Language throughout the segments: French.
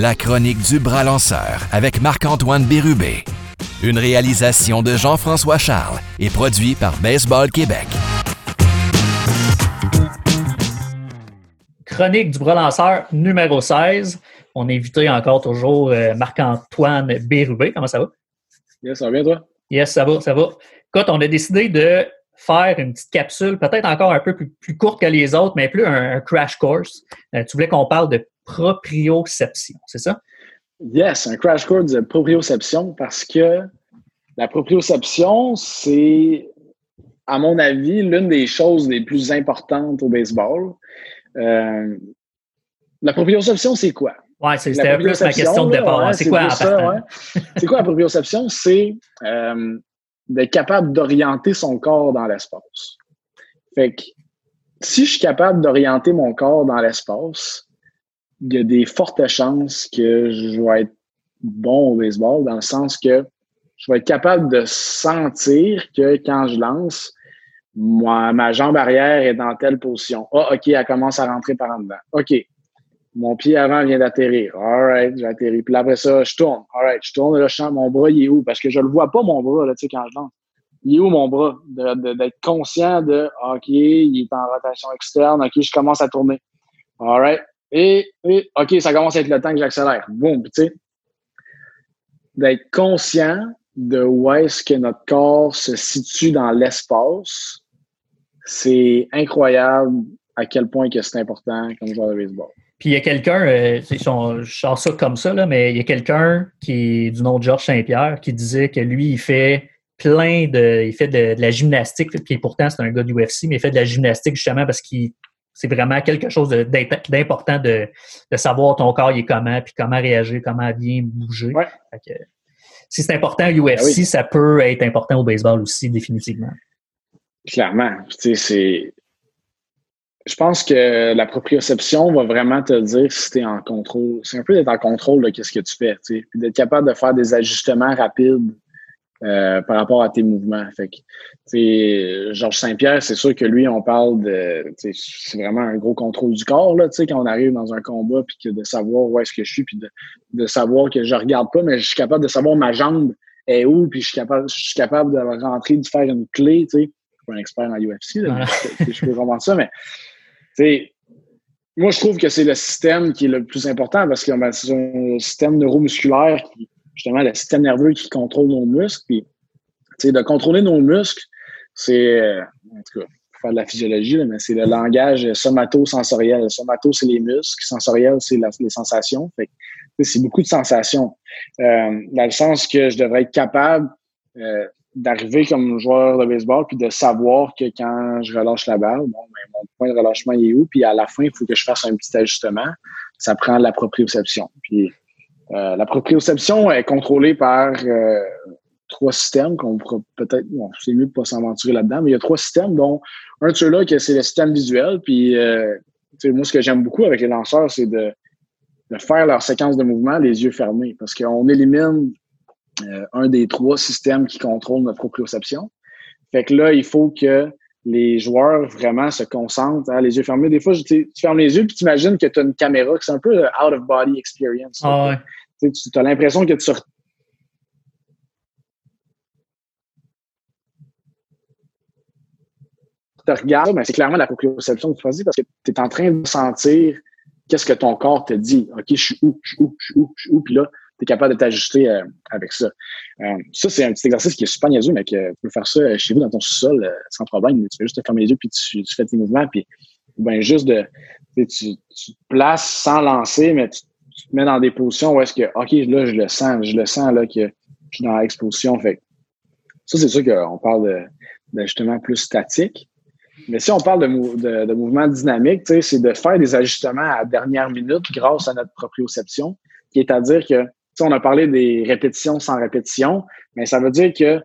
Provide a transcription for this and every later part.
La chronique du bras lanceur avec Marc-Antoine Bérubé. Une réalisation de Jean-François Charles et produit par Baseball Québec. Chronique du bras lanceur numéro 16. On est invité encore toujours euh, Marc-Antoine Bérubé. Comment ça va? Yes, ça va bien, toi? Yes, ça va, ça va. Écoute, on a décidé de faire une petite capsule, peut-être encore un peu plus, courte que les autres, mais plus un, crash course. Euh, tu voulais qu'on parle de proprioception, c'est ça? Yes, un crash course de proprioception parce que la proprioception, c'est, à mon avis, l'une des choses les plus importantes au baseball. Euh, la proprioception, c'est quoi? Oui, c'était peu ma question de départ. c'est quoi, C'est quoi la proprioception? C'est euh, d'être capable d'orienter son corps dans l'espace. Fait que si je suis capable d'orienter mon corps dans l'espace, il y a des fortes chances que je vais être bon au baseball, dans le sens que je vais être capable de sentir que quand je lance, moi, ma jambe arrière est dans telle position. Ah, OK, elle commence à rentrer par en dedans. OK, mon pied avant vient d'atterrir. All right, j'ai atterri. Puis après ça, je tourne. All right, je tourne. Là, je sens mon bras, il est où? Parce que je le vois pas, mon bras, là, tu sais, quand je lance. Il est où, mon bras? D'être conscient de, OK, il est en rotation externe. OK, je commence à tourner. All right. Et, OK, ça commence à être le temps que j'accélère. Boum, tu sais. D'être conscient de où est-ce que notre corps se situe dans l'espace, c'est incroyable à quel point que c'est important comme joueur de baseball. Puis il y a quelqu'un, euh, je sors ça comme ça, là, mais il y a quelqu'un qui du nom de Georges Saint-Pierre qui disait que lui, il fait plein de. Il fait de, la gymnastique, puis pourtant c'est un gars du UFC, mais il fait de la gymnastique justement parce qu'il c'est vraiment quelque chose d'important de, de, savoir ton corps il est comment, puis comment réagir, comment bien bouger. si c'est important au UFC, ben ça peut être important au baseball aussi, définitivement. Clairement. Tu sais, c'est je pense que la proprioception va vraiment te dire si tu es en contrôle. C'est un peu d'être en contrôle de ce que tu fais, puis d'être capable de faire des ajustements rapides euh, par rapport à tes mouvements. Fait que, Georges Saint-Pierre, c'est sûr que lui, on parle de, c'est vraiment un gros contrôle du corps là, quand on arrive dans un combat, puis que de savoir où est-ce que je suis, puis de, de, savoir que je regarde pas, mais je suis capable de savoir ma jambe est où, puis je suis capable, je suis capable de rentrer, de faire une clé. Tu sais, je suis pas un expert en UFC, là, je peux comprendre ça, mais moi, je trouve que c'est le système qui est le plus important parce que ben, c'est un système neuromusculaire qui, justement, le système nerveux qui contrôle nos muscles. Puis, de contrôler nos muscles, c'est, euh, en tout cas, pour faire de la physiologie, mais c'est le langage somato-sensoriel. Somato, c'est les muscles. Sensoriel, c'est les sensations. Fait c'est beaucoup de sensations. Euh, dans le sens que je devrais être capable euh, d'arriver comme joueur de baseball puis de savoir que quand je relâche la balle, bon, ben, mon point de relâchement est où, puis à la fin, il faut que je fasse un petit ajustement. Ça prend la proprioception. Puis euh, la proprioception est contrôlée par euh, trois systèmes qu'on pourra peut-être, bon, c'est mieux de pas s'aventurer là-dedans, mais il y a trois systèmes, dont un de ceux-là, c'est le système visuel. Puis euh, moi, ce que j'aime beaucoup avec les lanceurs, c'est de, de faire leur séquence de mouvement les yeux fermés, parce qu'on élimine euh, un des trois systèmes qui contrôlent notre proprioception. Fait que là, il faut que les joueurs vraiment se concentrent, hein, les yeux fermés. Des fois, tu fermes les yeux puis tu imagines que tu as une caméra, que c'est un peu out of body experience. Ah tu as l'impression que tu te regardes, mais c'est clairement la proprioception que tu choisis parce que tu es en train de sentir qu'est-ce que ton corps te dit. OK, je suis où, je suis où, je suis où, je suis où, puis là, tu es capable de t'ajuster euh, avec ça. Euh, ça, c'est un petit exercice qui est super niaiseux, mais que tu peux faire ça chez vous dans ton sous-sol euh, sans problème. Tu fais juste te fermer les yeux, puis tu, fais tes mouvements, puis ben juste de tu, tu te places sans lancer, mais tu, te mets dans des positions où est-ce que OK, là, je le sens, je le sens là que je suis dans l'exposition. Fait ça, c'est sûr qu'on parle d'ajustement plus statique. Mais si on parle de, de, de mouvement dynamique, c'est de faire des ajustements à dernière minute grâce à notre proprioception, qui est à dire que on a parlé des répétitions sans répétition, mais ça veut dire que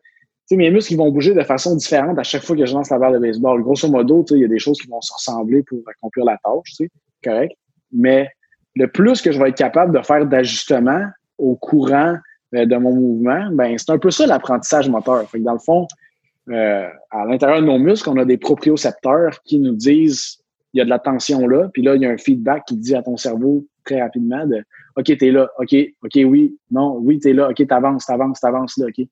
mes muscles vont bouger de façon différente à chaque fois que je lance la balle de baseball. Grosso modo, il y a des choses qui vont se ressembler pour accomplir la tâche, correct. Mais le plus que je vais être capable de faire d'ajustements au courant euh, de mon mouvement, ben c'est un peu ça l'apprentissage moteur. Fait dans le fond, euh, à l'intérieur de nos muscles, on a des propriocepteurs qui nous disent il y a de la tension là, puis là, il y a un feedback qui dit à ton cerveau très rapidement de OK, t'es là. OK, OK, oui, non, oui, t'es là. OK, t'avances, t'avances, t'avances là. OK.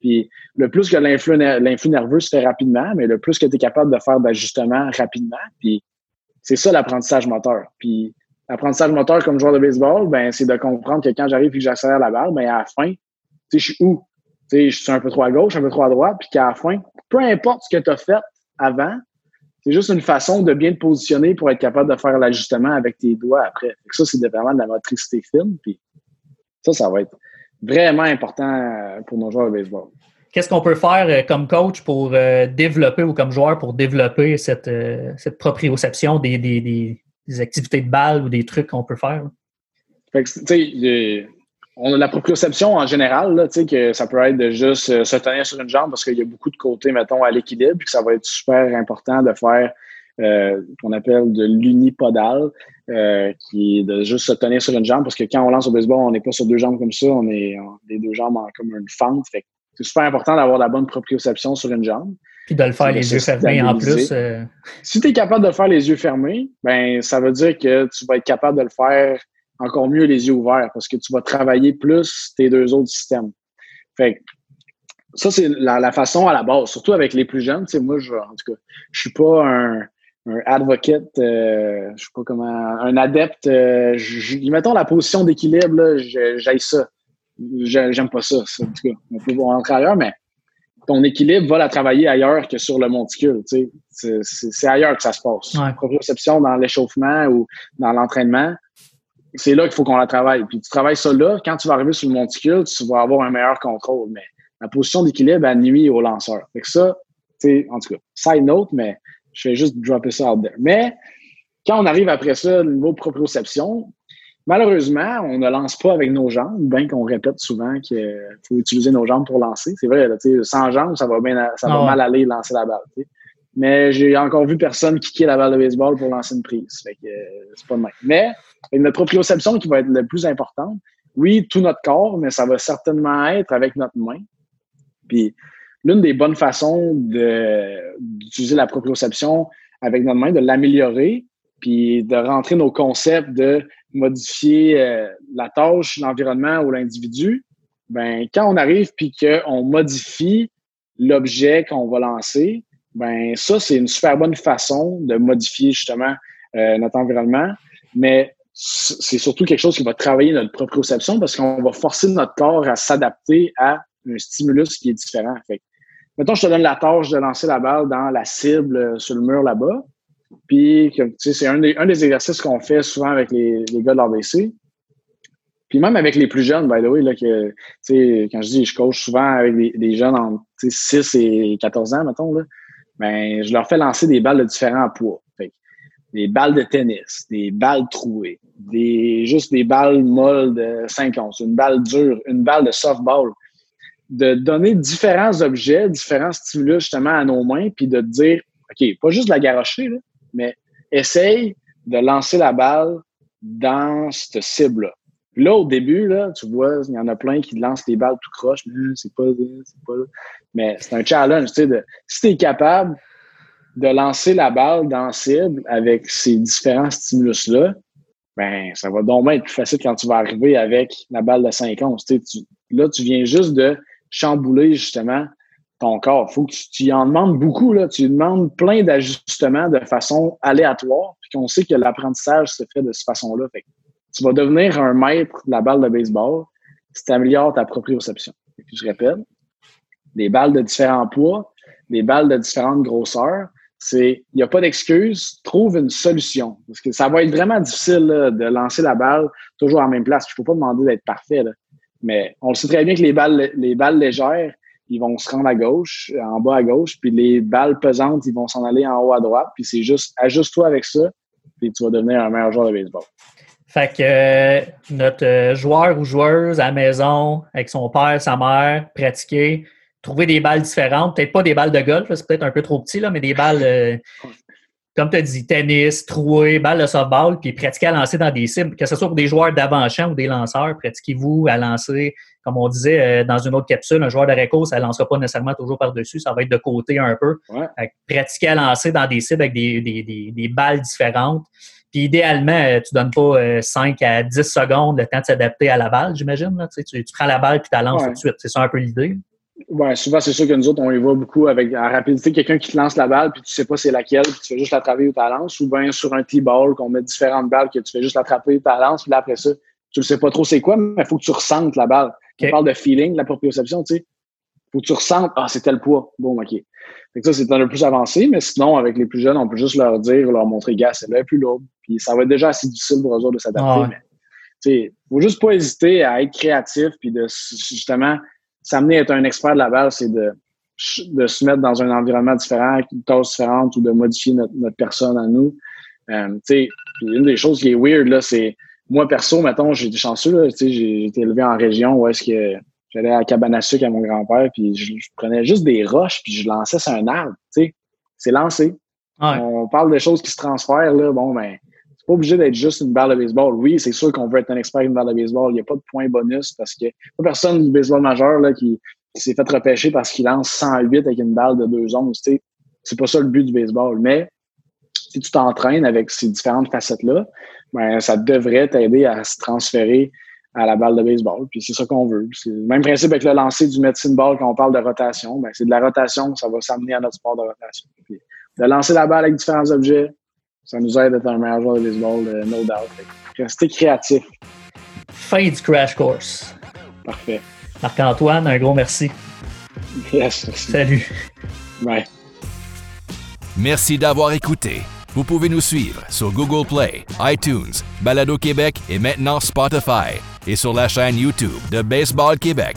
Puis le plus que l'influx nerveux se fait rapidement, mais le plus que tu es capable de faire d'ajustements rapidement. Puis c'est ça l'apprentissage moteur. Puis l'apprentissage moteur comme joueur de baseball, ben c'est de comprendre que quand j'arrive et que j'accélère la balle, ben à la fin, tu sais, je suis où? Tu sais, je suis un peu trop à gauche, un peu trop à droite, puis qu'à la fin, peu importe ce que tu as fait avant, c'est juste une façon de bien te positionner pour être capable de faire l'ajustement avec tes doigts après. ça, c'est vraiment de la motricité fine. Puis ça, ça va être vraiment important pour nos joueurs de baseball. Qu'est-ce qu'on peut faire euh, comme coach pour euh, développer ou comme joueur pour développer cette, euh, cette proprioception des, des, des, activités de balle ou des trucs qu'on peut faire? Fait que, on a la proprioception en général, là, que ça peut être de juste se tenir sur une jambe parce qu'il y a beaucoup de côtés, mettons, à l'équilibre, puis que ça va être super important de faire euh, qu'on appelle de l'unipodal, euh, qui est de juste se tenir sur une jambe, parce que quand on lance au baseball, on n'est pas sur deux jambes comme ça, on est les deux jambes en, comme une fente. c'est super important d'avoir la bonne proprioception sur une jambe. Puis de le faire les yeux fermés en plus. Euh. Si tu es capable de le faire les yeux fermés, ben ça veut dire que tu vas être capable de le faire encore mieux les yeux ouverts parce que tu vas travailler plus tes deux autres systèmes. Fait ça, c'est la, façon à la base, surtout avec les plus jeunes. Moi, je, en tout cas, je suis pas un, un advocate, euh, je sais pas comment, un adepte. Euh, mettons la position d'équilibre, j'aille ça. J'aime pas ça, En tout cas, on peut rentrer ailleurs, mais ton équilibre va la travailler ailleurs que sur le monticule. C'est ailleurs que ça se passe. Ouais. Proprioception dans l'échauffement ou dans l'entraînement, c'est là qu'il faut qu'on la travaille. Puis tu travailles ça là, quand tu vas arriver sur le monticule, tu vas avoir un meilleur contrôle. Mais la position d'équilibre, elle nuit au lanceur. Fait que ça, tu en tout cas, side note, mais je vais juste dropper ça out there. Mais quand on arrive après ça, le niveau proprioception, malheureusement, on ne lance pas avec nos jambes, bien qu'on répète souvent qu'il faut utiliser nos jambes pour lancer. C'est vrai, là, sans jambes, ça va bien ça va ah mal aller lancer la balle. Mais j'ai encore vu personne kicker la balle de baseball pour lancer une prise. Fait que euh, c'est pas de même. Mais notre proprioception qui va être le plus importante, oui, tout notre corps, mais ça va certainement être avec notre main. Puis l'une des bonnes façons d'utiliser la proprioception avec notre main, de l'améliorer, puis de rentrer nos concepts de modifier euh, la tâche, l'environnement ou l'individu, ben quand on arrive puis qu'on modifie l'objet qu'on va lancer, ben ça c'est une super bonne façon de modifier justement euh, notre environnement, mais c'est surtout quelque chose qui va travailler notre proprioception parce qu'on va forcer notre corps à s'adapter à un stimulus qui est différent. Fait mettons, je te donne la tâche de lancer la balle dans la cible euh, sur le mur là-bas. Puis, c'est un des, un des exercices qu'on fait souvent avec les, les gars de l'ABC. Puis même avec les plus jeunes, by the way, là, que, quand je dis je coach souvent avec des, jeunes entre 6 et 14 ans, mettons, là, ben, je leur fais lancer des balles de différents poids. Des balles de tennis, des balles trouées, des, juste des balles molles de 5 onces, une balle dure, une balle de softball de donner différents objets, différents stimulus justement à nos mains, puis de dire, OK, pas juste la garocher, mais essaye de lancer la balle dans cette cible-là. Là, au début, là, tu vois, il y en a plein qui lancent des balles tout croche, mais c'est pas, c'est pas, mais c'est un challenge, tu sais, de, si tu es capable de lancer la balle dans cible avec ces différents stimulus-là, ben, ça va donc être plus facile quand tu vas arriver avec la balle de 5 onces. Tu, là, tu viens juste de chambouler justement ton corps. faut que tu, en demandes beaucoup. Là. Tu demandes plein d'ajustements de façon aléatoire, puis qu'on sait que l'apprentissage se fait de cette façon-là. Tu vas devenir un maître de la balle de baseball si tu améliores ta proprioception. je répète, des balles de différents poids, des balles de différentes grosseurs, c'est il n'y a pas d'excuse, trouve une solution. Parce que ça va être vraiment difficile de lancer la balle toujours en même place. Il ne faut pas demander d'être parfait. Mais on le sait très bien que les balles, les balles légères, ils vont se rendre à gauche, en bas à gauche, puis les balles pesantes, ils vont s'en aller en haut à droite. Puis c'est juste, ajuste-toi avec ça, puis tu vas devenir un meilleur joueur de baseball. Fait que euh, notre euh, joueur ou joueuse à la maison, avec son père, sa mère, pratiquer, trouver des balles différentes, peut-être pas des balles de golf, c'est peut-être un peu trop petit, là, mais des balles euh, comme tu as dit, tennis, trouer, balle de softball, puis pratiquer à lancer dans des cibles, que ce soit pour des joueurs d'avant-champ ou des lanceurs, pratiquez-vous à lancer, comme on disait euh, dans une autre capsule, un joueur de réco, ça ne lancera pas nécessairement toujours par-dessus, ça va être de côté un peu. Pratiquer à lancer dans des cibles avec des, balles différentes. Puis idéalement, euh, tu donnes pas 5 à 10 secondes le temps de s'adapter à la balle, j'imagine. Tu, tu, prends la balle puis tu la lances tout de suite. C'est ça un peu l'idée. Ouais, souvent, c'est sûr que nous autres, on y va beaucoup avec la rapidité. Quelqu'un qui te lance la balle, puis tu sais pas c'est laquelle, puis tu fais juste l'attraper ou tu la lances. Ou bien sur un T-ball, qu'on met différentes balles, que tu fais juste l'attraper ou tu la lances. Puis là, après ça, tu ne sais pas trop c'est quoi, mais il faut que tu ressentes la balle. On parle de feeling, la proprioception, tu sais. faut que tu ressentes, ah, c'est tel poids. Bon, OK. Fait que ça, c'est un peu plus avancé, mais sinon, avec les plus jeunes, on peut juste leur dire, leur montrer, gars, c'est là plus lourd. Puis ça va être déjà assez difficile pour eux autres de s'adapter. Il ne faut juste pas hésiter à être créatif, puis de justement s'amener à être un expert de la balle, c'est de, de se mettre dans un environnement différent, avec une tâche différente ou de modifier notre, notre personne à nous. Euh, une des choses qui est weird, là, c'est moi, perso, mettons, j'ai été chanceux, j'ai été élevé en région où est-ce que j'allais à cabane à mon grand-père, puis je, prenais juste des roches, puis je lançais sur un arbre, tu sais. C'est lancé. On parle de choses qui se transfèrent, là. Bon, ben, obligé d'être juste une balle de baseball. Oui, c'est sûr qu'on veut être un expert d'une balle de baseball. Il n'y a pas de point bonus parce que pas personne du baseball majeur, là, qui, s'est fait repêcher parce qu'il lance 108 avec une balle de deux onces, tu sais. C'est pas ça le but du baseball. Mais, si tu t'entraînes avec ces différentes facettes-là, ben, ça devrait t'aider à se transférer à la balle de baseball. Puis c'est ça qu'on veut. C'est le même principe avec le lancer du medicine ball quand on parle de rotation. Ben, c'est de la rotation, ça va s'amener à notre sport de rotation. de lancer la balle avec différents objets, ça nous aide à être un meilleur joueur de baseball, euh, no doubt. Restez créatif. Fin du crash course. Parfait. Marc-Antoine, un gros merci. Yes, merci. Salut. Bye. Merci d'avoir écouté. Vous pouvez nous suivre sur Google Play, iTunes, Balado Québec et maintenant Spotify et sur la chaîne YouTube de Baseball Québec.